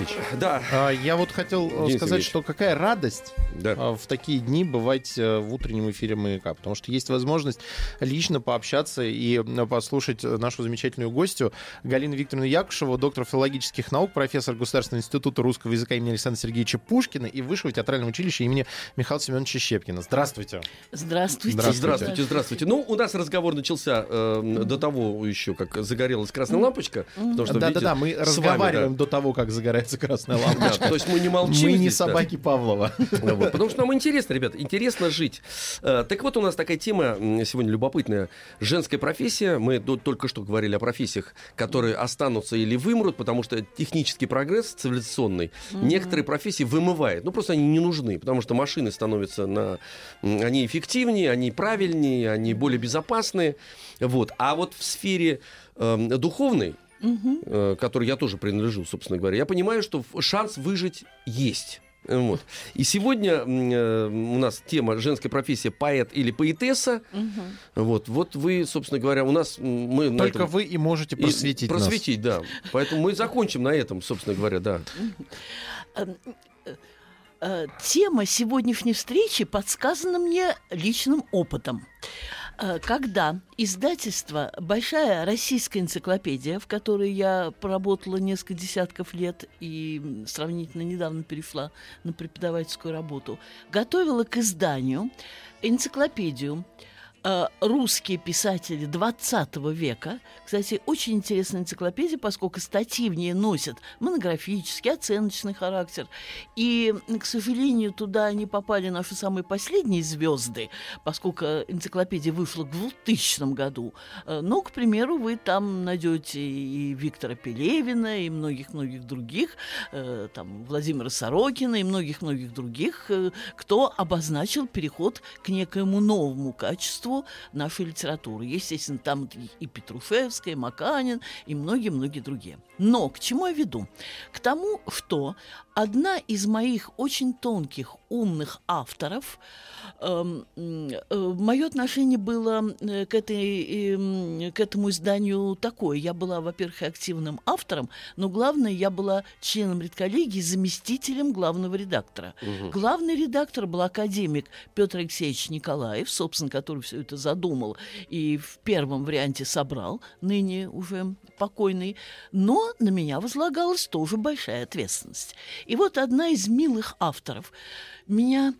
Алексеевич, Да, а, я вот хотел э, Денис сказать, Сергеевич. что какая радость да. а, в такие дни бывать э, в утреннем эфире «Маяка», потому что есть возможность лично пообщаться и послушать нашу замечательную гостью Галину Викторовну Якушеву, доктор филологических наук, профессор Государственного института русского языка имени Александра Сергеевича Пушкина и Высшего театрального училища имени Михаила Семеновича Щепкина. Здравствуйте. Здравствуйте. Здравствуйте. Здравствуйте, здравствуйте. Ну, у нас разговор начался э, до того еще, как загорелась красная лампочка. Потому что, видите, Да-да-да, мы с вами, разговариваем до того, как загорается красная да. лампочка. Да, то есть мы не молчим. Мы не собаки Павлова. Вот, потому что нам интересно, ребята, интересно жить. Э, Так вот, у нас такая тема сегодня любопытная. Женская профессия. Мы только что говорили о профессиях, которые останутся или вымрут, потому что технический прогресс цивилизационный некоторые профессии вымывает. Ну, просто они не нужны, потому что машины становятся на... Они эффективнее, они правильнее, они более безопасные. Вот. А вот в сфере эм, духовной, э, которой я тоже принадлежу, собственно говоря, я понимаю, что шанс выжить есть. Э, Вот. И сегодня э, у нас тема женская профессия поэт или поэтесса. Вот, вот вы, собственно говоря, у нас мы на Только этом- вы и можете и просветить нас. просветить, да. Поэтому мы закончим на этом, собственно говоря, да. Э, Тема сегодняшней встречи подсказана мне личным опытом. Э, Когда издательство «Большая российская энциклопедия», в которой я поработала несколько десятков лет и сравнительно недавно перешла на преподавательскую работу, готовила к изданию энциклопедию русские писатели 20 века. Кстати, очень интересная энциклопедия, поскольку статьи в ней носят монографический, оценочный характер. И, к сожалению, туда не попали наши самые последние звезды, поскольку энциклопедия вышла в 2000 году. Э, Но, к примеру, вы там найдете и Виктора Пелевина, и многих-многих других, э, там, Владимира Сорокина, и многих-многих других, э, кто обозначил переход к некоему новому качеству нашей литературы. Естественно, там и Петрушевская, и Маканин, и многие-многие другие. Но к чему я веду? К тому, что одна из моих очень тонких, умных авторов, мое отношение было э, к, этой, эм, к этому изданию такое. Я была, во-первых, активным автором, но главное, я была членом редколлегии, заместителем главного редактора. Главный редактор был академик Петр Алексеевич Николаев, собственно, который все это задумал и в первом варианте собрал, ныне уже покойный. Но на меня возлагалась тоже большая ответственность. И вот одна из милых авторов меня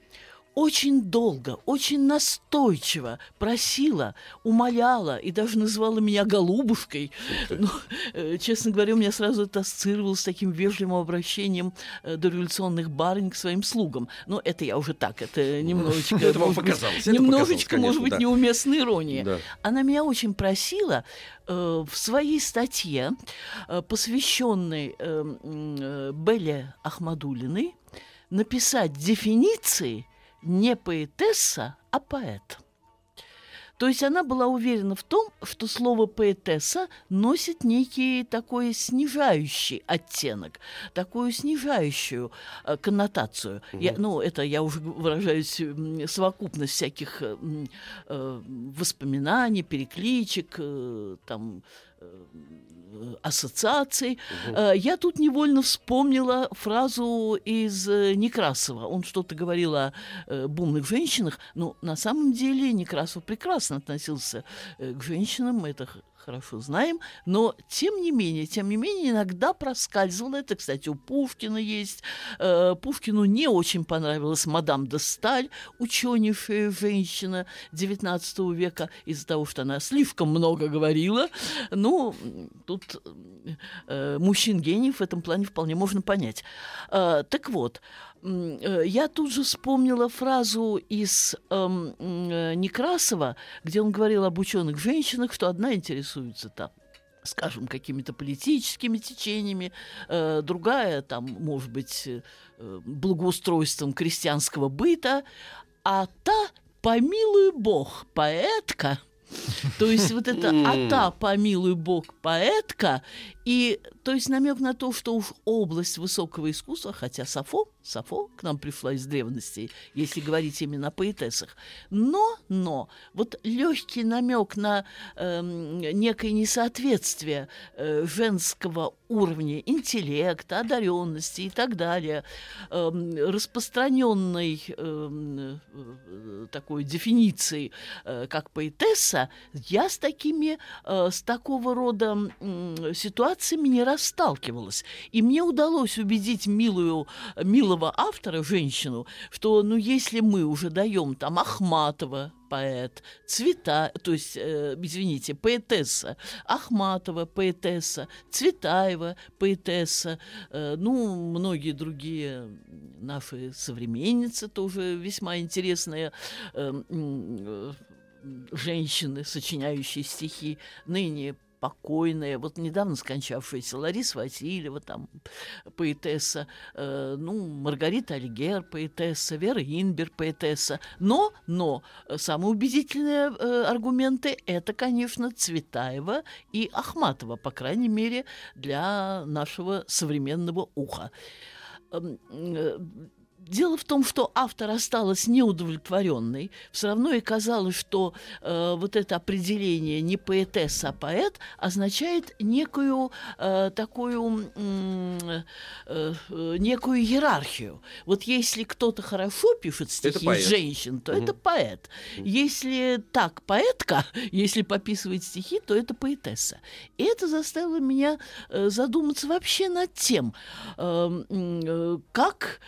очень долго, очень настойчиво просила, умоляла и даже называла меня голубушкой. Ну, э, честно говоря, у меня сразу это ассоциировалось с таким вежливым обращением э, дореволюционных барынь к своим слугам. Но это я уже так, это немножечко... Это вам показалось, Немножечко, может быть, неуместная ирония. Она меня очень просила э, в своей статье, э, посвященной м, Белле Ахмадулиной, написать дефиниции не поэтесса, а поэт. То есть она была уверена в том, что слово поэтесса носит некий такой снижающий оттенок, такую снижающую э, коннотацию. Я, ну, это я уже выражаюсь совокупность всяких э, э, воспоминаний, перекличек, э, там э, ассоциаций. Э, Я тут невольно вспомнила фразу из э, Некрасова. Он что-то говорил о э, бумных женщинах, но на самом деле Некрасов прекрасно относился э, к женщинам, это хорошо знаем, но тем не менее, тем не менее, иногда проскальзывало, это, кстати, у Пушкина есть, Э, Пушкину не очень понравилась мадам де Сталь, ученейшая женщина XIX века, из-за того, что она слишком много говорила. Ну, тут э, мужчин-гениев в этом плане вполне можно понять. Э, так вот, я тут же вспомнила фразу из эм, э, Некрасова, где он говорил об ученых женщинах, что одна интересуется там скажем, какими-то политическими течениями, э, другая, там, может быть, э, благоустройством крестьянского быта, а та, помилуй бог, поэтка – то есть вот это «ата, помилуй бог, поэтка», и то есть намек на то, что уж область высокого искусства, хотя Сафо, Сафо к нам пришла из древности, если говорить именно о поэтессах, но, но, вот легкий намек на э, некое несоответствие э, женского уровня интеллекта, одаренности и так далее, э, распространенной э, э, такой дефиниции, э, как поэтесса, я с такими, э, с такого рода э, ситуациями не раз сталкивалась. И мне удалось убедить милую, милого автора, женщину, что, ну, если мы уже даем там Ахматова, поэт, Цвета, то есть, э, извините, поэтесса, Ахматова, поэтесса, Цветаева, поэтесса, э, ну, многие другие наши современницы тоже весьма интересные э, э, женщины, сочиняющие стихи, ныне покойная, вот недавно скончавшаяся Лариса Васильева, там, поэтесса, э, ну, Маргарита Альгер, поэтесса, Вера Инбер, поэтесса. Но, но, э, самые убедительные э, аргументы – это, конечно, Цветаева и Ахматова, по крайней мере, для нашего современного уха эм, э, Дело в том, что автор осталась неудовлетворенной. Все равно и казалось, что э, вот это определение не поэтесса, а поэт означает некую э, такую э, э, некую иерархию. Вот если кто-то хорошо пишет стихи женщин, то угу. это поэт. Если так поэтка, если пописывает стихи, то это поэтесса. И это заставило меня э, задуматься вообще над тем, э, э, как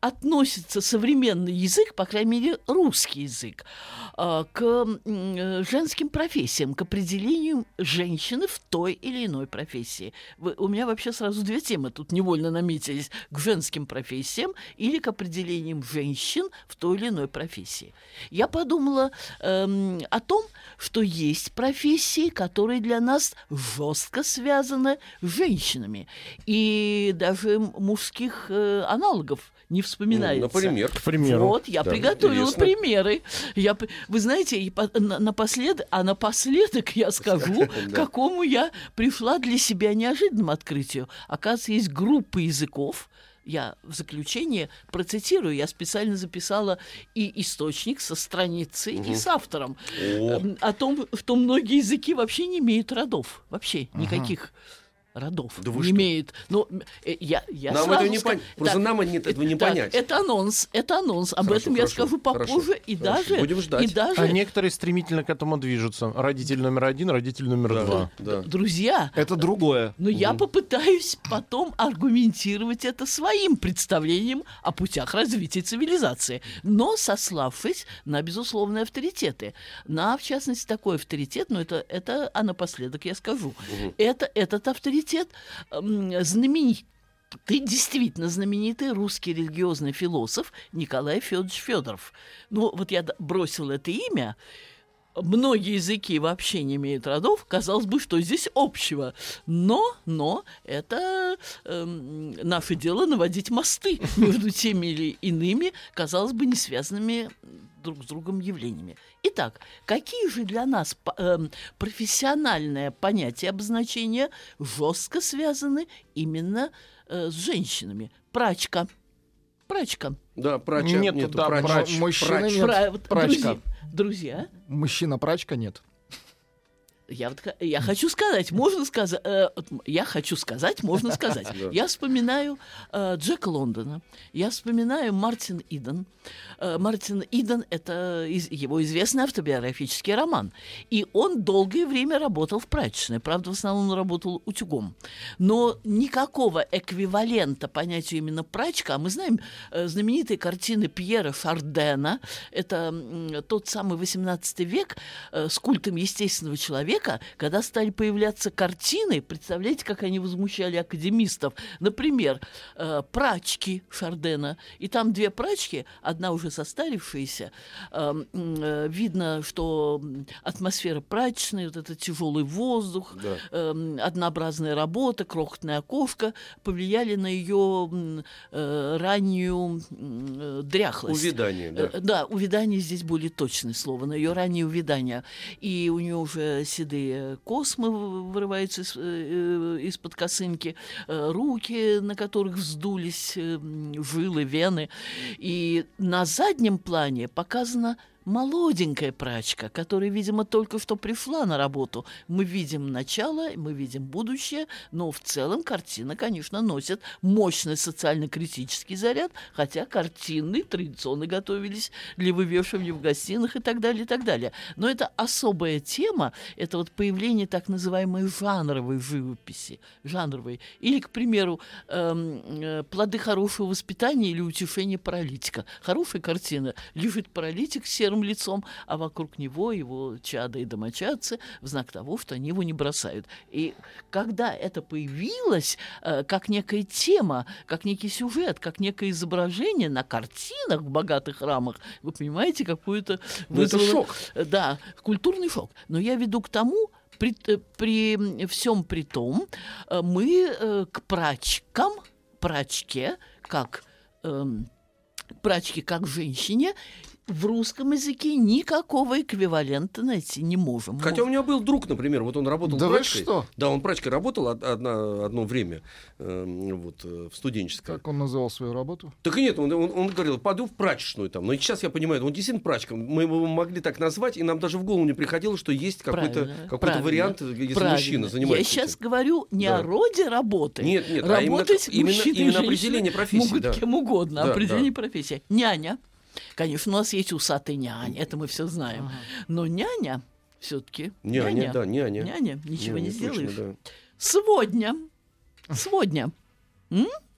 относится современный язык, по крайней мере, русский язык, а, к женским профессиям, к определению женщины в той или иной профессии. У меня вообще сразу две темы тут невольно наметились. К женским профессиям или к определениям женщин в той или иной профессии. Я подумала эм, о том, что есть профессии, которые для нас жестко связаны с женщинами. И даже мужских э, аналогов не вспоминается. Ну, например. К примеру. Вот, я да, приготовила интересно. примеры. Я, вы знаете, и по, на, напослед, а напоследок я скажу, к какому я пришла для себя неожиданному открытию. Оказывается, есть группа языков, я в заключение процитирую, я специально записала и источник со страницей, угу. и с автором. О. О том, что многие языки вообще не имеют родов. Вообще никаких родов да не имеет. Но э, я, я нам сразу это не понять. Просто нам нет, этого не так, понять. Это анонс, это анонс. Об хорошо, этом хорошо, я скажу попозже. хорошо, и хорошо. даже... Будем ждать. И даже... А некоторые стремительно к этому движутся. Родитель номер один, родитель номер Да, два. да. Друзья, Это другое. но я попытаюсь потом аргументировать это своим представлением о путях развития цивилизации, но сославшись на безусловные авторитеты. На, в частности, такой авторитет, но это, это а напоследок я скажу. Это, этот авторитет м, знаменит ты действительно знаменитый русский религиозный философ Николай Федорович Федоров. Ну, вот я бросил это имя. Многие языки вообще не имеют родов. Казалось бы, что здесь общего. Но, но это эм, наше дело наводить мосты между теми или иными, казалось бы, не связанными друг с другом явлениями. Итак, какие же для нас эм, профессиональные понятия обозначения жестко связаны именно э, с женщинами? Прачка. Прачка. Да, прача Нет, нету, да, прач. прач. Мужчина Прач. нет. Пра-. Друзья, друзья, Мужчина-прачка нет. Я, вот х- я хочу сказать, можно сказать, э, я хочу сказать, можно сказать. Я вспоминаю э, Джека Лондона, я вспоминаю Мартин Иден. Э, Мартин Иден – это из- его известный автобиографический роман. И он долгое время работал в прачечной. Правда, в основном он работал утюгом. Но никакого эквивалента понятию именно прачка, а мы знаем э, знаменитые картины Пьера Шардена, это м, тот самый 18 век э, с культом естественного человека, века, когда стали появляться картины, представляете, как они возмущали академистов. Например, э, прачки Шардена. И там две прачки, одна уже состарившаяся. Э, э, видно, что атмосфера прачечная, вот этот тяжелый воздух, Да. э, однообразная работа, крохотное окошко повлияли на ее э, раннюю э, дряхлость. Увядание, да. Э, Да, увядание здесь более точное слово, на ее раннее увядание. И у нее уже седые космы в- вырываются э, э, из-под косынки, э, руки, на которых вздулись э, жилы, вены. И на заднем плане показана молоденькая прачка, которая, видимо, только что пришла на работу. Мы видим начало, мы видим будущее, но в целом картина, конечно, носит мощный социально-критический заряд, хотя картины традиционно готовились для вывешивания в гостиных и так далее, и так далее. Но это особая тема, это вот появление так называемой жанровой живописи, жанровой. Или, к примеру, эм, э, плоды хорошего воспитания или утешения паралитика. Хорошая картина. Лежит паралитик с серым лицом, а вокруг него его чада и домочадцы в знак того, что они его не бросают. И когда это появилось, э, как некая тема, как некий сюжет, как некое изображение на картинах в богатых рамах, вы понимаете, какую-то... Ну, это вызвало- шок. Э, Да, культурный шок. Но я веду к тому, при, э, при всем при том, мы к прачкам, прачке, как эм, прачке как женщине, в русском языке никакого эквивалента найти не можем. Хотя у меня был друг, например, вот он работал Да прачкой. что? Да, он прачкой работал од- одна- одно время эм, вот, э, в студенческом. Как он называл свою работу? Так и нет, он, он, он говорил, пойду в прачечную там. Но сейчас я понимаю, он действительно прачка. Мы его могли так назвать, и нам даже в голову не приходило, что есть какой-то какой вариант, если Правильно. мужчина занимается Я сейчас этим. говорю не Да. о роде работы. Нет, нет, а именно- Работать именно- именно определение профессии, могут да. кем угодно. Да, определение да. профессии. Няня. Конечно, у нас есть усатый нянь, это мы все знаем. Но няня все-таки. Няня, да, няня. Няня, ничего не Няня, точно, сделаешь. да. Сводня. Сводня.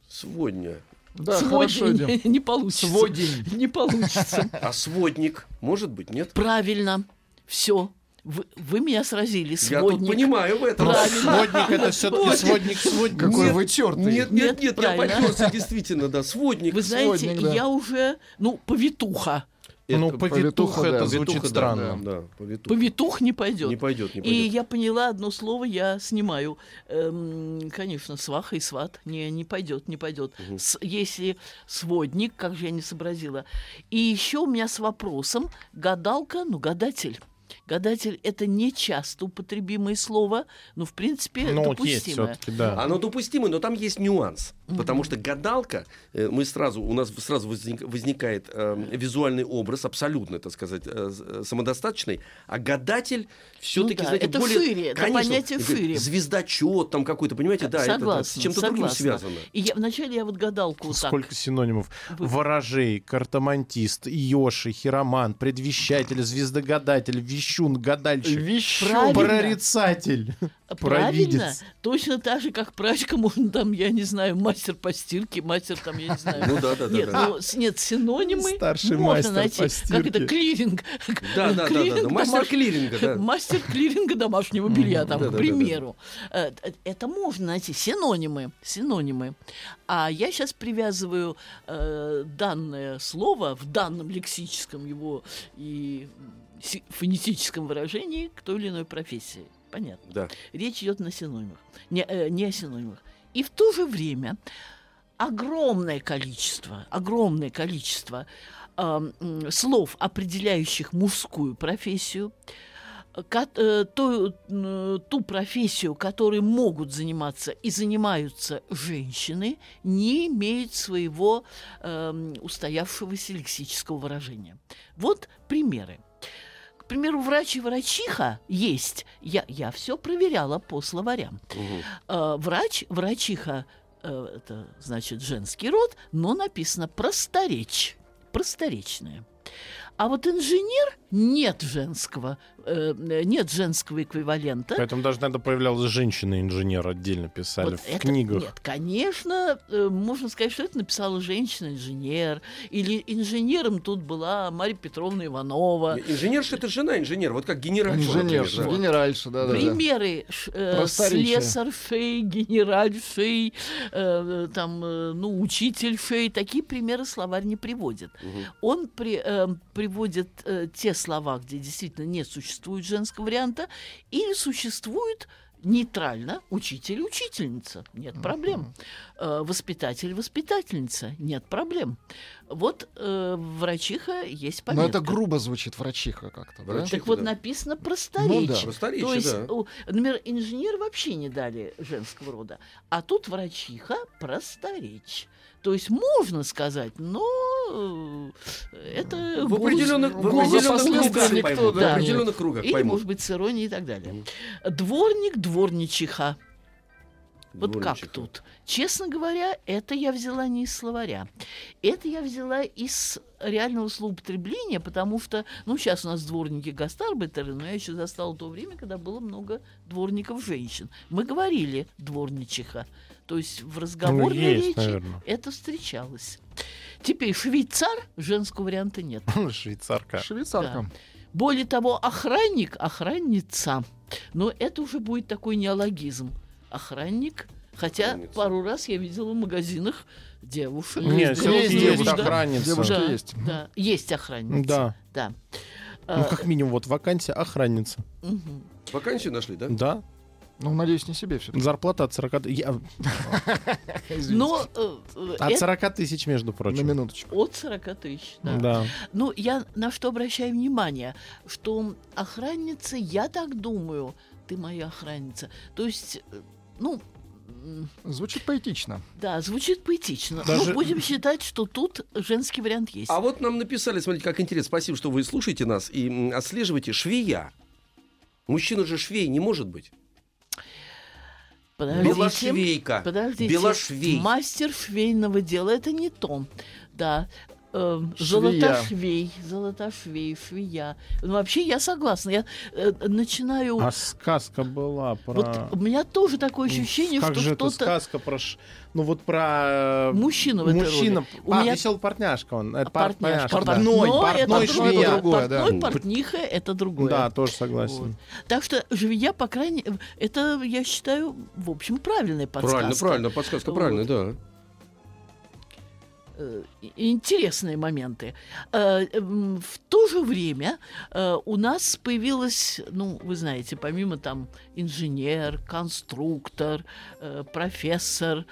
Сводня. Да, Сводня хорошо идем. не, не получится. Сводень. Не получится. А сводник, может быть, нет? Правильно. Все. Вы, вы меня сразили. Я тут Сводник. понимаю в этом. Сводник это все-таки сводник сводник. Какой Нет, вы тертый. Нет, нет, Нет, нет, я поперся, действительно, да, сводник. Вы знаете, Сводник, да. я уже, ну, повитуха. Ну, Это повитуха это да. звучит повитуха, странно. Да, да, повитуха. Повитух не пойдет. Не пойдет, не И пойдет. я поняла одно слово, я снимаю. Эм, конечно, сваха и сват. Не, не пойдет, не пойдет. С- если сводник, как же я не сообразила. И еще у меня с вопросом гадалка, ну, гадатель. Гадатель это не часто употребимое слово, но в принципе Ну, вот есть допустимое. все-таки, да. Оно допустимо, но там есть нюанс. Потому что гадалка, э, мы сразу, у нас сразу возник- возникает э, визуальный образ, абсолютно, так сказать, э, э, самодостаточный, а гадатель все-таки, Ну да, знаете, это более... это Конечно, понятие это шире. Звездочет там какой-то, понимаете, да, это- это, согласна, с чем-то другим согласна. связано. И я, вначале я вот гадалку вот так Сколько синонимов. Вы- Ворожей, картомантист, Йоши, хироман, предвещатель, звездогадатель, вещун, гадальщик, Правильно. прорицатель, Правильно. провидец. Точно так же, как прачка, можно там, я не знаю, мастер по стирке, мастер там, я не знаю. Ну да, да, да. Нет, да. ну, нет, синонимы Старший можно мастер найти. по Как это стирке. клиринг. Да, да, да, да, Клиринг да. Мастер домаш- клиринга, да. Мастер клиринга домашнего белья, там, да, да, к да, примеру. Э, э, Это можно найти. Синонимы. Синонимы. А я сейчас привязываю э, данное слово в данном лексическом его и фонетическом выражении к той или иной профессии. Понятно. Да. Речь идет на синонимах, не, э, не о синонимах. И в то же время огромное количество, огромное количество м, слов, определяющих мужскую профессию, э, ко- э, ту, ту профессию, которой могут заниматься и занимаются женщины, не имеют своего эм, устоявшегося лексического выражения. Вот примеры. Примеру, врач и врачиха есть. Я, я все проверяла по словарям. Э, врач, врачиха, э, это значит женский род, но написано просторечь, просторечная. А вот инженер нет женского, э, нет женского эквивалента. Поэтому даже надо появлялась женщина-инженер отдельно писали Вот в это- книгах. Нет, конечно, э, можно сказать, что это написала женщина-инженер. Или инженером тут была Марья Петровна Иванова. Инженерша это жена инженер, вот как генерал. Инженерша, генеральша, да, да. Примеры э, Просторечие. слесарь шей, генераль шей, э, там, э, ну, учитель шей, такие примеры словарь не приводит. Он при- э, приводит э, те слова, где действительно не существует женского варианта, или существует нейтрально учитель учительница нет проблем Э, воспитатель воспитательница нет проблем вот э, врачиха есть Но пометка это грубо звучит, врачиха как-то, да? Врачиха. так вот да. написано Ну да. просторечие Просторечие, то есть, да. например, инженер вообще не дали женского рода, а тут врачиха просторечь. То есть можно сказать, но э, это В определенных, в определенных кругах никто, поймут. да, В определенных кругах или, поймут. может быть, с иронией и так далее. Дворник, дворничиха. Вот как тут? Честно говоря, это я взяла не из словаря. Это я взяла из реального злоупотребления, потому что, ну, сейчас у нас дворники гастарбайтеры, но я еще застала то время, когда было много дворников женщин. Мы говорили дворничиха. То есть в разговорной Ну, есть, речи наверное. это встречалось. Теперь швейцар женского варианта нет. Швейцарка. Швейцарка. Более того, охранник, охранница. Но это уже будет такой неологизм. Охранник. Хотя Охранница. пару раз я видела в магазинах девушек. Нет, Есть есть девушка. охранница. Девушка. Да, есть. Да, есть охранница. Да. Да. Ну, А, как минимум, вот вакансия охранница. мгм. Вакансию нашли, да? Да. Ну, надеюсь, не себе все Зарплата от 40... т- я- Но э, э, От это 40 тысяч, между На прочим. минуточку. от 40 тысяч. Да. Да. Ну, я на что обращаю внимание, что охранница, я так думаю, ты моя охранница. То есть, э, ну, Звучит поэтично. да, звучит поэтично. Даже- Но будем считать, что тут женский вариант есть. А вот нам написали, смотрите, как интересно. Спасибо, что вы слушаете нас и отслеживаете. Швея. Мужчина же швей не может быть. Подождите. Белошвейка. Подождите. Белошвей. Мастер швейного дела это не то. Да. Эм. Золотошвей, золотошвей, швея. Ну, вообще я согласна. Я э, начинаю. А сказка была про... Вот у меня тоже такое ощущение, как что же это что-то сказка про... ш- Ну вот про... э, мужчина в этой Мужчина... роли. У а, меня веселый партняшка он. Это пар- партняшка, партняшка, да. Портной, портной, портной это швея. другое, Другое, да. портной, портниха это другое. Да, тоже согласен. Вот. Так что швея, по крайней это, я считаю, в общем, правильная подсказка. Правильно, правильно, подсказка Вот. правильная, да. Э, интересные моменты. Э, В то же время э, у нас появилось, ну, вы знаете, помимо там инженер, конструктор, профессор,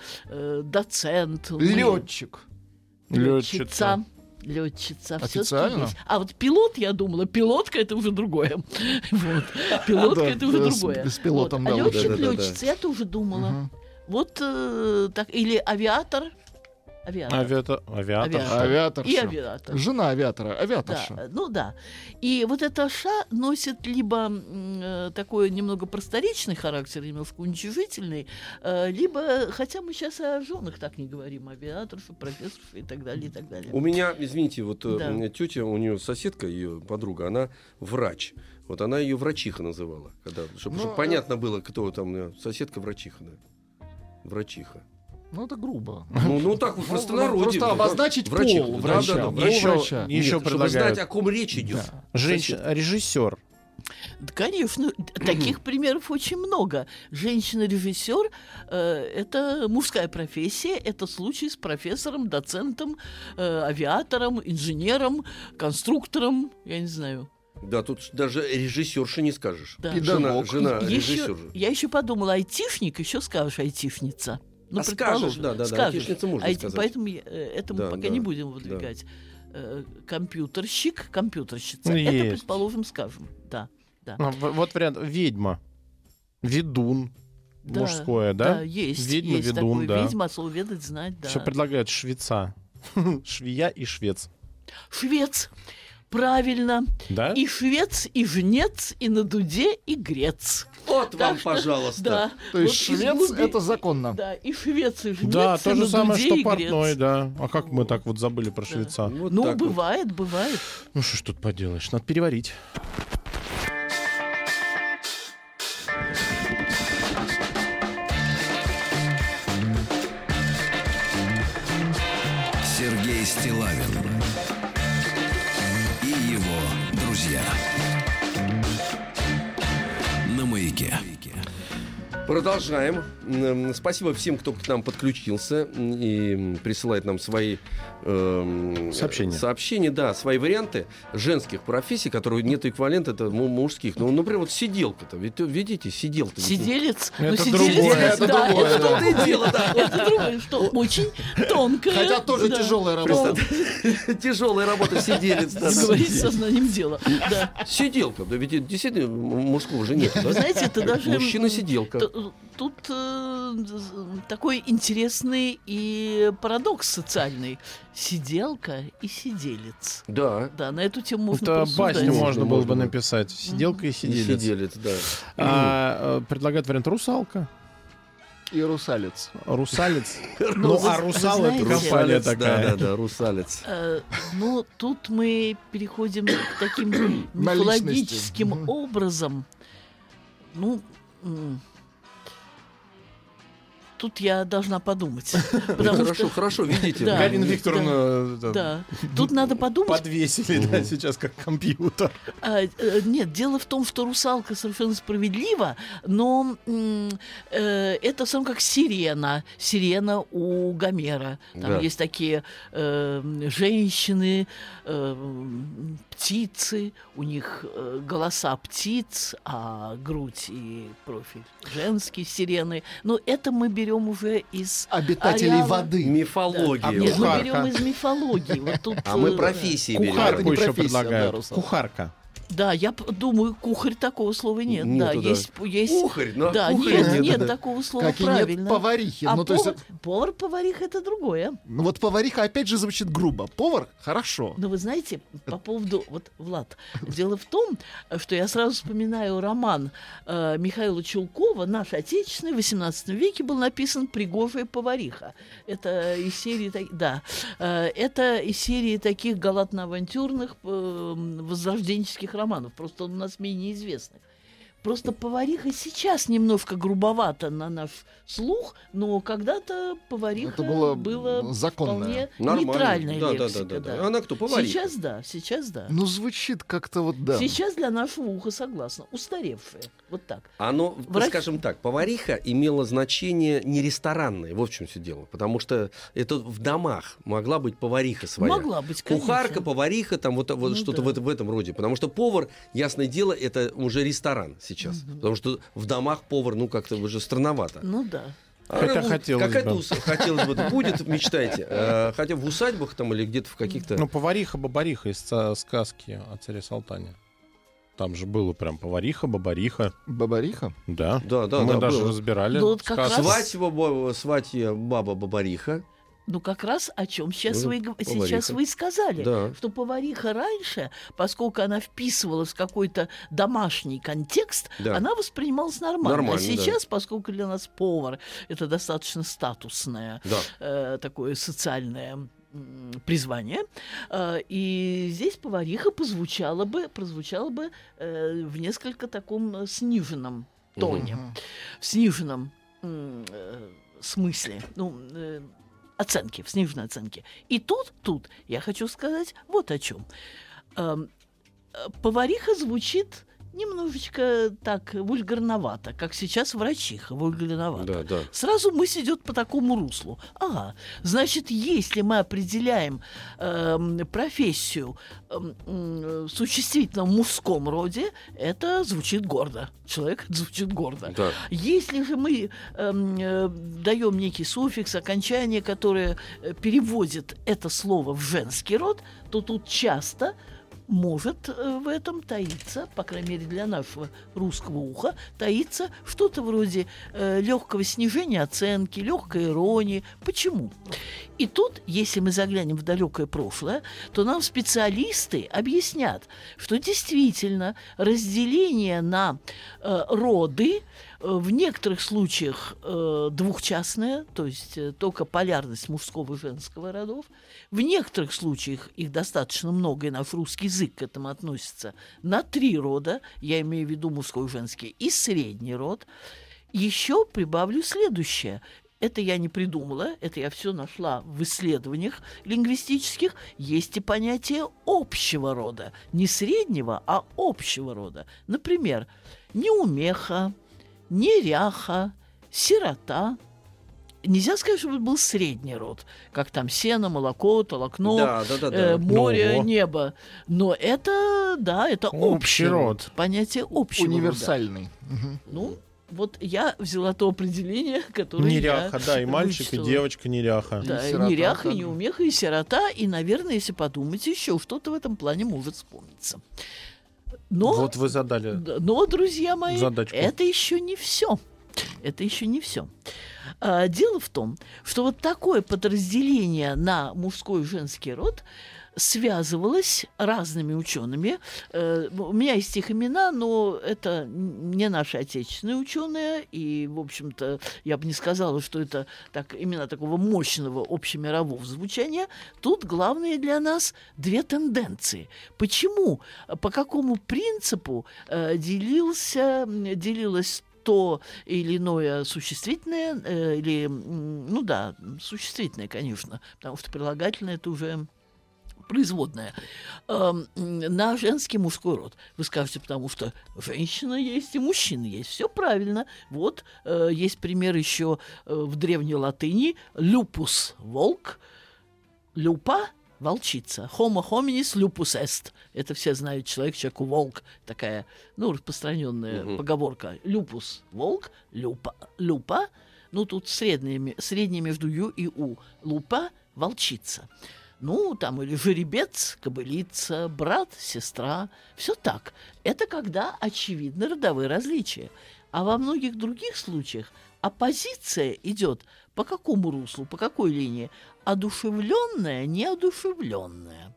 доцент, Летчик. летчица. Летчица. Официально? есть. А вот пилот, я думала, пилотка это уже другое. Вот. Пилотка это уже другое. с пилотом, да, летчик, летчица, я тоже думала. Вот так, или авиатор. Авиатор. Авиатор. Авиатор. Авиатор. Авиаторша. И авиатор. Жена авиатора, Да, авиаторша. ну да. И вот эта ша носит либо э, такой немного просторечный характер, немножко уничижительный, э, либо, хотя мы сейчас о женах так не говорим, авиаторша, профессорша и так далее, и так далее. У меня, извините, вот э, Да. тетя, у нее соседка, ее подруга, она врач. Вот она ее врачиха называла, когда, чтобы, Ну, э, понятно было, кто там э, соседка врачиха, да. Врачиха. Ну, это грубо. Ну, ну так вот, в Ну, простонародье. просто да, обозначить врачиха. пол Да, врача. да, да, Пол врач. Еще, врача. Нет, еще чтобы знать, предлагают. о ком речь идет. Да. Женщина, режиссер. Да, Конечно, таких примеров очень много. Женщина-режиссер э, это мужская профессия, это случай с профессором, доцентом, э, авиатором, инженером, конструктором, я не знаю. Да, тут даже режиссерша не скажешь. Да. Жена, жена Еще, режиссер я еще подумала, айтишник, еще скажешь айтишница. Ну, А скажешь, да, да, да, скажешь. айтишница можно Айти- сказать. Поэтому я- э, это мы Да, пока да, не будем да. выдвигать. Э, Компьютерщик, компьютерщица. Ну, это, есть. предположим, скажем. Да, да. В- вот вариант. Ведьма. Ведун. Да, Мужское, да? есть. Ведьма, есть ведун, такое. да. Ведьма, слово ведать, знать, да. Что предлагают швеца. Швея и швец. Швец. Правильно. Да? И швец, и жнец, и на дуде, и грец. Вот Так вам, что- пожалуйста. Да. То есть Вот швец это законно. Да, и швец, и жнец, Да, и то на же самое, дуде, что и портной, грец. да. А как мы так вот забыли про швеца? Вот Ну, так вот. бывает, бывает. Ну что ж тут поделаешь, надо переварить. Продолжаем. Спасибо всем, кто к нам подключился и присылает нам свои эм, Сообщения. Сообщения, да, свои варианты женских профессий, которые нет эквивалента это му- мужских. Ну, например, вот сиделка-то. Ведь, видите, сиделка. Сиделец. Это ну, сиделец, другое, это да, другое, это да. Дело, да. Это другое, что очень тонкое. Хотя тоже да. тяжелая работа. Тяжелая работа сиделец. да, да. Говорить сознанием дела. Да. Сиделка. Да ведь это действительно мужского же нет. Вы знаете, это даже... Мужчина-сиделка. Тут э, такой интересный и парадокс социальный. Сиделка и сиделец. Да. Да, на эту тему можно Это басню можно было бы написать. Сиделка и И сиделец. Сиделец, да. А, э, предлагают вариант русалка. И русалец. Русалец. Ну, Ну, а русал это компания Русалец, да, такая. да, да, русалец. Э, Ну, тут мы переходим к таким мифологическим образом. Ну, тут я должна подумать. Потому Хорошо, хорошо, видите. Галина Викторовна э, да, тут надо подумать. подвесили да, сейчас как компьютер. А, э, нет, дело в том, что русалка совершенно справедлива, но э, это сам как сирена. Сирена у Гомера. Там есть такие женщины, птицы, у них голоса птиц, а грудь и профиль женский сирены. Но это мы берем уже из Обитателей ареала- воды. Мифология. А Нет, мы берем из мифологии. Вот тут, А мы э, профессии берем. Кухарка. Кухарку еще да, предлагают. Кухарка. Да, я думаю, кухарь такого слова нет. да, Нету, да. есть, есть. Кухарь, но Да, кухаря нет, нет, нет да. такого слова Как правильно. нет поварихи. А ну, то есть, повар, повар-поварих это другое. ну, вот повариха опять же звучит грубо. Повар — хорошо. Но вы знаете, по поводу... Вот, Влад, дело в том, что я сразу вспоминаю роман э, Михаила Чулкова, наш отечественный, в XVIII веке был написан «Пригожая повариха». Это из серии... Да. Э, это из серии таких галатно-авантюрных э, возрожденческих романов. Просто он у нас менее известных. Просто повариха сейчас немножко грубовато на наш слух, но когда-то повариха Это было было законное. вполне Нормально. нейтральная Да, да, да, лексика. да, да. да. Она кто, повариха? Сейчас да, сейчас да. Ну, звучит как-то вот, да. Сейчас для нашего уха, согласна, устаревшая. Вот так. Оно, Врач- скажем так, повариха имела значение не ресторанное, вот в чем все дело. Потому что это в домах могла быть повариха своя. Могла быть, конечно. Кухарка, повариха, там вот, вот Ну что-то да. в, в этом роде. Потому что повар, ясное дело, это уже ресторан сейчас. Потому что в домах повар, ну, как-то уже странновато. Ну да. А, Хотя ну, хотелось какая-то бы. ус- хотелось бы. Будет, мечтайте. Э, Хотя в усадьбах там или где-то в каких-то... Ну, повариха-бабариха из сказки о царе Салтане. Там же было прям повариха, бабариха. Бабариха? Да. Да, да, Мы да, даже было. разбирали. Ну, вот как раз- Свадьба, бо- сватья баба бабариха. Ну, как раз о чем сейчас, Ну, вы, повариха. сейчас вы и сказали. Да. Что повариха раньше, поскольку она вписывалась в какой-то домашний контекст, Да. она воспринималась нормально. Нормально, а да. сейчас, поскольку для нас повар это достаточно статусное Да. э, такое социальное призвание. э, и здесь повариха позвучала бы, прозвучала бы э, в несколько таком э, сниженном тоне, в сниженном смысле. Ну, оценки, в сниженной оценке. И тут, тут я хочу сказать вот о чем. Эм, э, повариха звучит немножечко так вульгарновато, как сейчас врачиха вульгарновато. Да, да. Сразу мысль идет по такому руслу. Ага, значит, если мы определяем эм, профессию эм, м, существительно в мужском роде, это звучит гордо. Человек звучит гордо. Да. Если же мы эм, э, даем некий суффикс, окончание, которое э, переводит это слово в женский род, то тут часто может э, в этом таиться, по крайней мере для нашего русского уха, таиться что-то вроде э, легкого снижения оценки, легкой иронии. Почему? И тут, если мы заглянем в далекое прошлое, то нам специалисты объяснят, что действительно разделение на э, роды в некоторых случаях э, двухчастное, то есть э, только полярность мужского и женского родов, в некоторых случаях их достаточно много, и наш русский язык к этому относится, на три рода, я имею в виду мужской и женский, и средний род. Еще прибавлю следующее. Это я не придумала, это я все нашла в исследованиях лингвистических. Есть и понятие общего рода. Не среднего, а общего рода. Например, неумеха, неряха, сирота. Нельзя сказать, чтобы это был средний род, как там сено, молоко, толокно, Да, да, да, да. э, море, Ого. небо. Но это, да, это Общий общий род. Понятие общего рода. Универсальный. Мгм. Ну, вот я взяла то определение, которое Неряха, я да, и мальчик, и вычитала. девочка неряха. Да, И и сирота, неряха, и неумеха, и сирота. И, наверное, если подумать, еще что-то в этом плане может вспомниться. Но, Вот вы задали. но друзья мои, Задачку. это еще не все. Это еще не все. дело в том, что вот такое подразделение на мужской и женский род связывалось разными учеными. Э, у меня есть их имена, но это не наши отечественные ученые, и, в общем-то, я бы не сказала, что это так, именно такого мощного общемирового звучания. Тут главное для нас две тенденции. Почему, по какому принципу э, делился, м, делилось то или иное существительное, э, или, ну да, существительное, конечно, потому что прилагательное это уже производная, эм, на женский мужской род. Вы скажете, потому что женщина есть и мужчина есть. Все правильно. Вот э, есть пример еще э, в древней латыни. Люпус – волк, люпа – волчица. Homo hominis lupus est. Это все знают человек, человеку волк. Такая, ну, распространенная Мгм. поговорка. Люпус – волк, люпа, люпа ну, тут среднее, среднее между ю и у. Лупа – волчица. Ну, там или жеребец, кобылица, брат, сестра. Все так. Это когда очевидны родовые различия. А во многих других случаях оппозиция идет по какому руслу, по какой линии? Одушевленная, неодушевленная.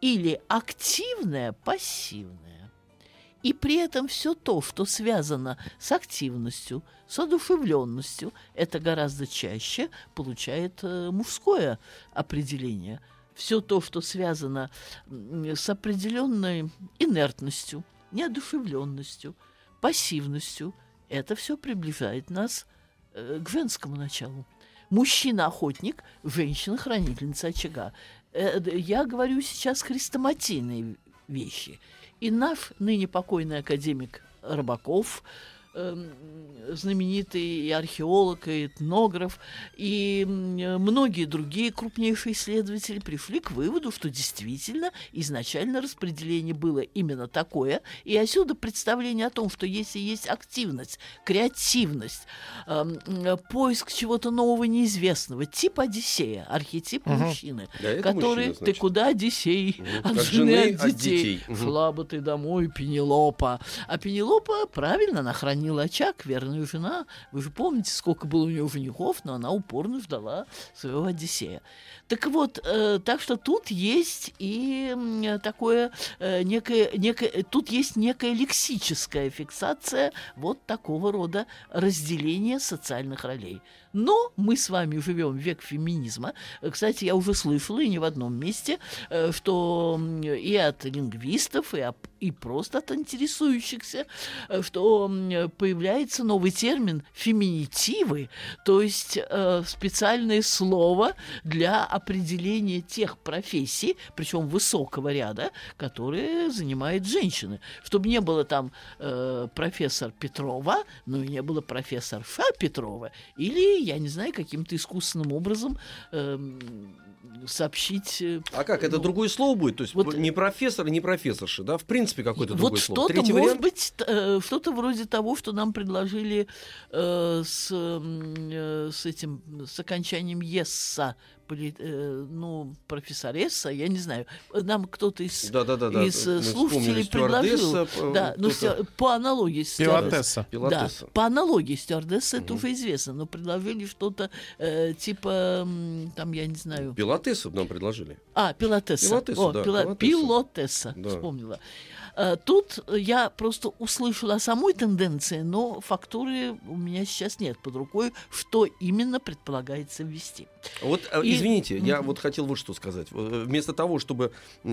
Или активная, пассивная. И при этом все то, что связано с активностью, с одушевленностью, это гораздо чаще получает э, мужское определение. Все то, что связано с определенной инертностью, неодушевленностью, пассивностью, это все приближает нас э, к женскому началу. Мужчина-охотник, женщина-хранительница очага. Э, я говорю сейчас хрестоматийные вещи. И наш ныне покойный академик Рыбаков, знаменитый и археолог, и этнограф, и многие другие крупнейшие исследователи пришли к выводу, что действительно изначально распределение было именно такое, и отсюда представление о том, что если есть активность, креативность, эм, поиск чего-то нового, неизвестного, тип Одиссея, архетип мужчины, Да, который мужчина, «ты куда, Одиссей?» Мгм. От Как жены, от от детей. детей. Мгм. Шла бы ты домой, Пенелопа. А Пенелопа, правильно, она хранила очаг, верная жена. Вы же помните, сколько было у нее женихов, но она упорно ждала своего Одиссея. Так вот, э, так что тут есть и такое э, некое, некое, тут есть некая лексическая фиксация вот такого рода разделения социальных ролей. Но мы с вами живем век феминизма. Э, Кстати, я уже слышала и не в одном месте, э, что и от лингвистов, и, об- и просто от интересующихся, э, что появляется новый термин феминитивы, то есть специальное слово для определения тех профессий, причем высокого ряда, которые занимают женщины. Чтобы не было там профессор Петрова, но и не было профессор Ша Петрова, или, я не знаю, каким-то искусственным образом эм, сообщить... э, А как, это ну, другое слово будет? То есть вот- не профессор, не профессорша, да? В принципе, какое-то Вот другое слово. что-то, может вариант? быть, э, что-то вроде того, что нам предложили э, с, э, с этим, с окончанием «есса» ну, профессоресса, я не знаю, нам кто-то из, из э, мы слушателей вспомнили предложил, стюардесса, э, да, ну, по аналогии с стюардессой. Пилотесса. Да, Пилотесса. по аналогии стюардесса это уже известно, но предложили что-то э, типа, там, я не знаю, Пилотессу нам предложили. а, пилотесса. Пилотесса, О, да, пила- пилотесса. пилотесса, Да. вспомнила. Э, Тут я просто услышала о самой тенденции, но фактуры у меня сейчас нет под рукой, что именно предполагается ввести. Вот, э, И- извините, я вот хотел вот что сказать. Э, Вместо того, чтобы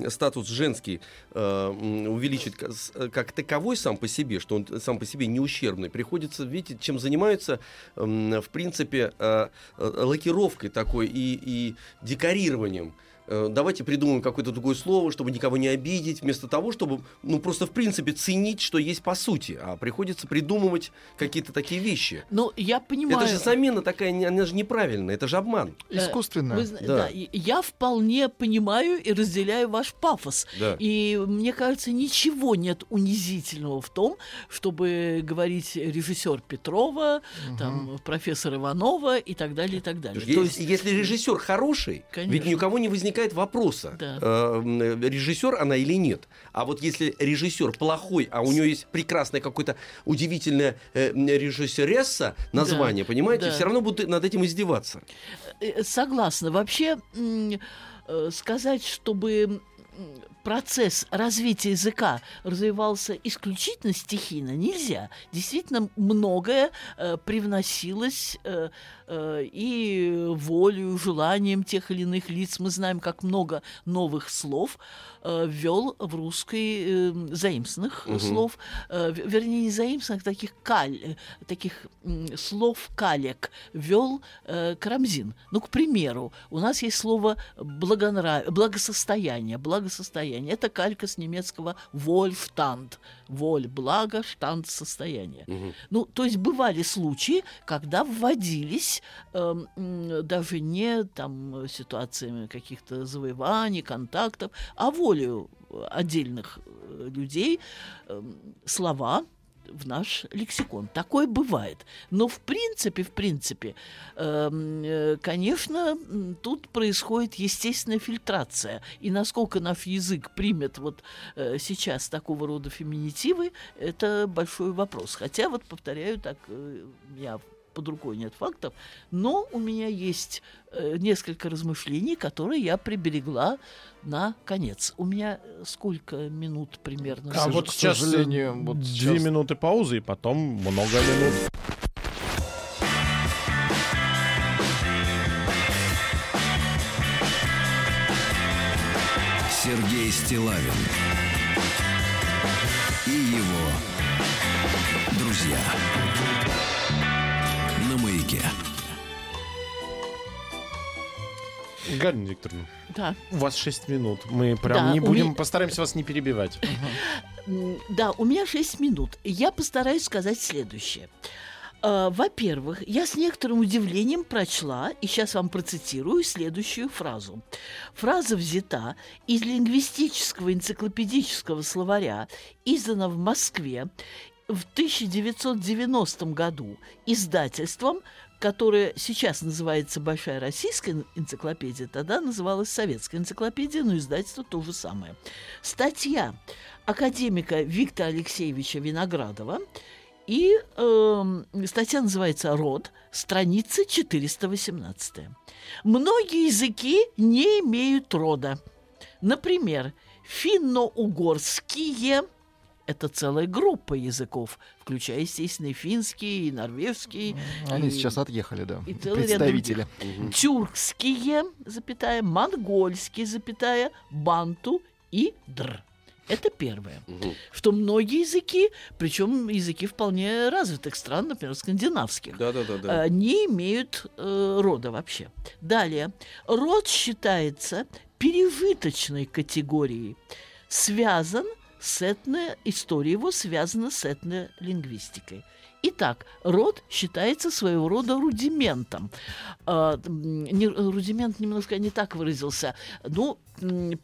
статус женский э, увеличить э, как таковой сам по себе, что он сам по себе не ущербный, приходится, видите, чем занимаются, м, в принципе, э, э, лакировкой такой и, и декорированием. Э, Давайте придумаем какое-то другое слово, чтобы никого не обидеть, вместо того, чтобы, ну, просто, в принципе, ценить, что есть по сути. А приходится придумывать какие-то такие вещи. Но я понимаю... Это же замена такая, она же неправильная, это же обман. э, Искусственно. вы Да. да, я вполне понимаю и разделяю ваш пафос. Да. И мне кажется, ничего нет унизительного в том, чтобы говорить режиссер Петрова, там, профессор Иванова и так далее, и так далее. Е- То есть если режиссер хороший, Конечно. ведь ни у кого не возникает вопроса, Да. э, режиссер она или нет. А вот если режиссер плохой, а у него есть прекрасное какое-то удивительное э, режиссересса название, понимаете, да. все равно будут над этим издеваться. Э, Согласна. Вообще э, сказать, чтобы процесс развития языка развивался исключительно стихийно, нельзя. Действительно, многое э, привносилось э, э, и волю, желанием тех или иных лиц. Мы знаем, как много новых слов э, ввел в русский э, заимственных Мгм. слов, э, вернее, не заимственных, таких каль, э, таких слов калек ввел э, Карамзин. Ну, к примеру, у нас есть слово благонрав... благосостояние, благосостояние. Это калька с немецкого «вольфтанд». Воль, благо, штанд, состояние. Мгм. Ну, то есть бывали случаи, когда вводились эм, м, даже не там ситуациями каких-то завоеваний, контактов, а волею э, отдельных э, людей эм, слова в наш лексикон. Такое бывает. Но в принципе, в принципе, эм, э, конечно, тут происходит естественная фильтрация. И насколько наш язык примет вот э, сейчас такого рода феминитивы, это большой вопрос. Хотя, вот повторяю, так э, я под рукой нет фактов, но у меня есть э, несколько размышлений, которые я приберегла на конец. У меня э, сколько минут примерно? А вот к сейчас э, сожалению, вот две сейчас- минуты паузы, и потом много минут. Сергей Стилавин и его друзья Галина Викторовна, Да. у вас 6 минут. Мы прям Да, не будем, меня- постараемся вас не перебивать. Да, у меня 6 минут. Я постараюсь сказать следующее. Э, Во-первых, я с некоторым удивлением прочла, и сейчас вам процитирую следующую фразу. Фраза взята из лингвистического энциклопедического словаря, издана в Москве в 1990 году издательством, которое сейчас называется Большая российская энциклопедия, тогда называлась Советская энциклопедия, но издательство то же самое. Статья академика Виктора Алексеевича Виноградова и эм, статья называется «Род», страница 418. Многие языки не имеют рода. Например, финно-угорские – это целая группа языков, включая, естественно, и финский, и норвежский. Они и- сейчас отъехали, да. и целый ряд Представители. тюркские, запятая, монгольские, запятая, банту и др. Это первое. Мгм. Что многие языки, причем языки вполне развитых стран, например, скандинавских, Да-да-да. э, не имеют э, рода вообще. Далее. Род считается пережиточной категорией. Связан с этно... История его связана с этнолингвистикой. Итак, род считается своего рода рудиментом. М, не- рудимент немножко не так выразился. Ну,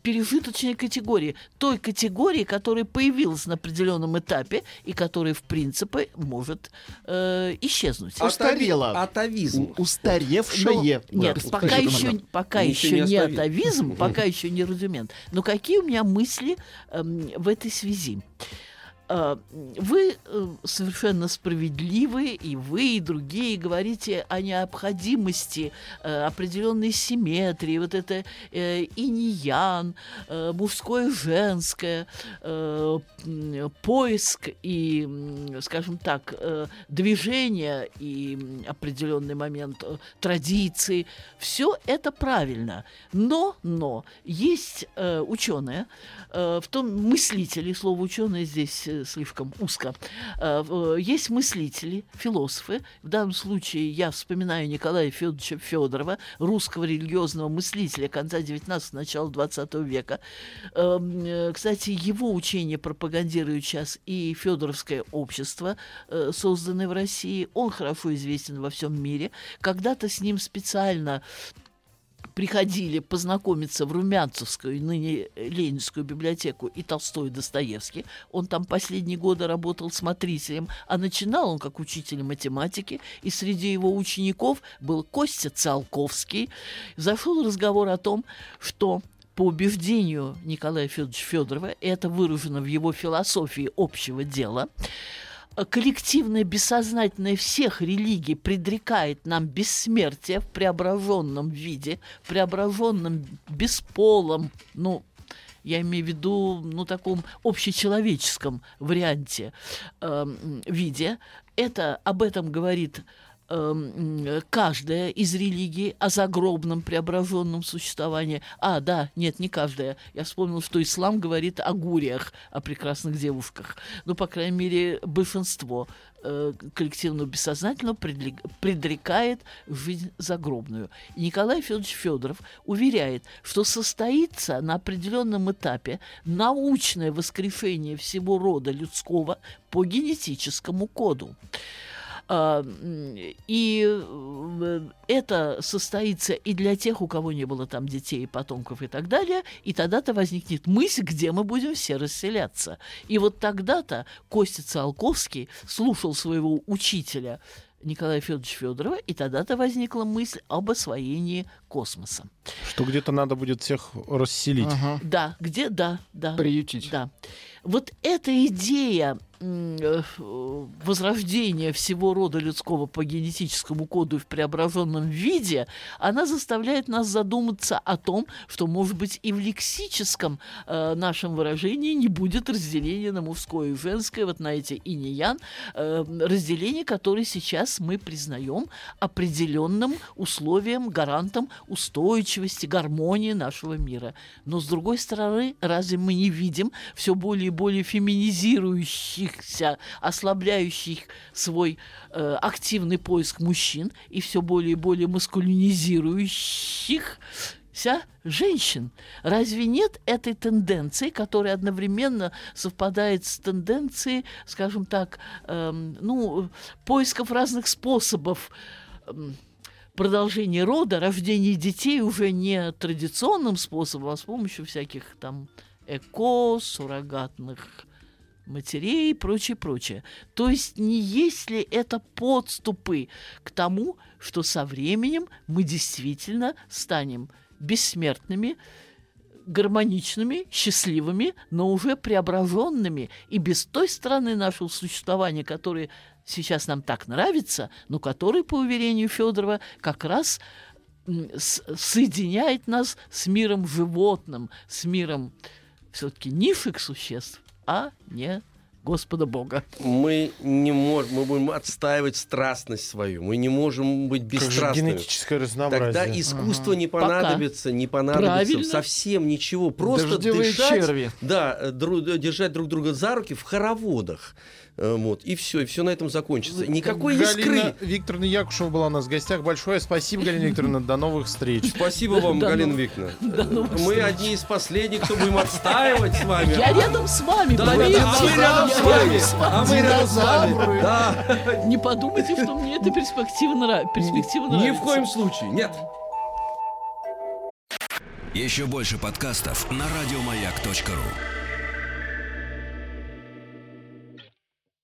пережиточной категории. Той категории, которая появилась на определенном этапе и которая, в принципе, может э, исчезнуть. Устарела. Атовизм. Устаревшее. Ну, нет, Да, пока еще, пока еще не не атовизм, пока еще не рудимент. Но какие у меня мысли эм, в этой связи? Э, Вы э, совершенно справедливы, и вы, и другие говорите о необходимости э, определенной симметрии, вот это инь-ян, мужское, женское, поиск и, скажем так, движение и определенный момент традиции. Все это правильно. Но, но есть ученые, в том мыслители, слово ученые здесь слишком узко, э, э, есть мыслители, философы. В данном случае я вспоминаю Николая Федоровича Федорова, русского религиозного мыслителя конца 19 начала 20 века. Эм, э, Кстати, его учение пропагандирует сейчас и Федоровское общество, созданное в России. Он хорошо известен во всем мире. Когда-то с ним специально приходили познакомиться в Румянцевскую, ныне Ленинскую библиотеку и Толстой и Достоевский. Он там последние годы работал смотрителем, а начинал он как учитель математики, и среди его учеников был Костя Циолковский. Зашел разговор о том, что по убеждению Николая Федоровича Федорова, это выражено в его философии общего дела, коллективное бессознательное всех религий предрекает нам бессмертие в преображенном виде, в преображенном бесполом, ну, я имею в виду, ну, таком общечеловеческом варианте, эм, виде. Это, об этом говорит каждая из религий о загробном преображенном существовании. А, да, нет, не каждая. Я вспомнил, что ислам говорит о гуриях, о прекрасных девушках. Ну, по крайней мере, большинство э, коллективного бессознательного предрекает жизнь загробную. И Николай Федорович Федоров уверяет, что состоится на определенном этапе научное воскрешение всего рода людского по генетическому коду. А, И э, это состоится и для тех, у кого не было там детей, потомков и так далее, и тогда-то возникнет мысль, где мы будем все расселяться. И вот тогда-то Костя Циолковский слушал своего учителя Николая Федоровича Федорова, и тогда-то возникла мысль об освоении космоса. Что где-то надо будет всех расселить. Ага. Да, где, да, да. Приютить. Да. Вот эта идея э, возрождения всего рода людского по генетическому коду в преображенном виде, она заставляет нас задуматься о том, что, может быть, и в лексическом э, нашем выражении не будет разделения на мужское и женское, вот на эти инь-ян, э, разделение, которое сейчас мы признаем определенным условием, гарантом устойчивости, гармонии нашего мира. Но, с другой стороны, разве мы не видим все более и более феминизирующихся, ослабляющих свой э, активный поиск мужчин и все более и более маскулинизирующихся женщин. Разве нет этой тенденции, которая одновременно совпадает с тенденцией, скажем так, эм, ну, поисков разных способов эм, продолжения рода, рождения детей уже не традиционным способом, а с помощью всяких там эко, суррогатных матерей и прочее, прочее. То есть не есть ли это подступы к тому, что со временем мы действительно станем бессмертными, гармоничными, счастливыми, но уже преображенными и без той стороны нашего существования, которая сейчас нам так нравится, но который, по уверению Федорова, как раз соединяет нас с миром животным, с миром все-таки низших существ, а не Господа Бога. Мы не можем, мы будем отстаивать страстность свою. Мы не можем быть Как же бесстрастными. генетическое разнообразие. Тогда искусство не Пока. понадобится, не понадобится Правильно. совсем ничего. Просто Дождевые дышать, черви. да, э, дру- держать друг друга за руки в хороводах. Э, Вот, и все, и все на этом закончится. Никакой Галина искры. Викторовна Якушева была у нас в гостях. Большое спасибо, Галина Викторовна. До новых встреч. Спасибо вам, До Галина Викторовна. Мы встреч. одни из последних, кто будем отстаивать с вами. Я рядом с вами, Да, да, поверьте. да, а рядом с вами, а мы. Динозавры. Да. Не подумайте, что мне эта перспектива, нрав... перспектива Ни нравится. в коем случае, нет. Еще больше подкастов на радиомаяк.ру.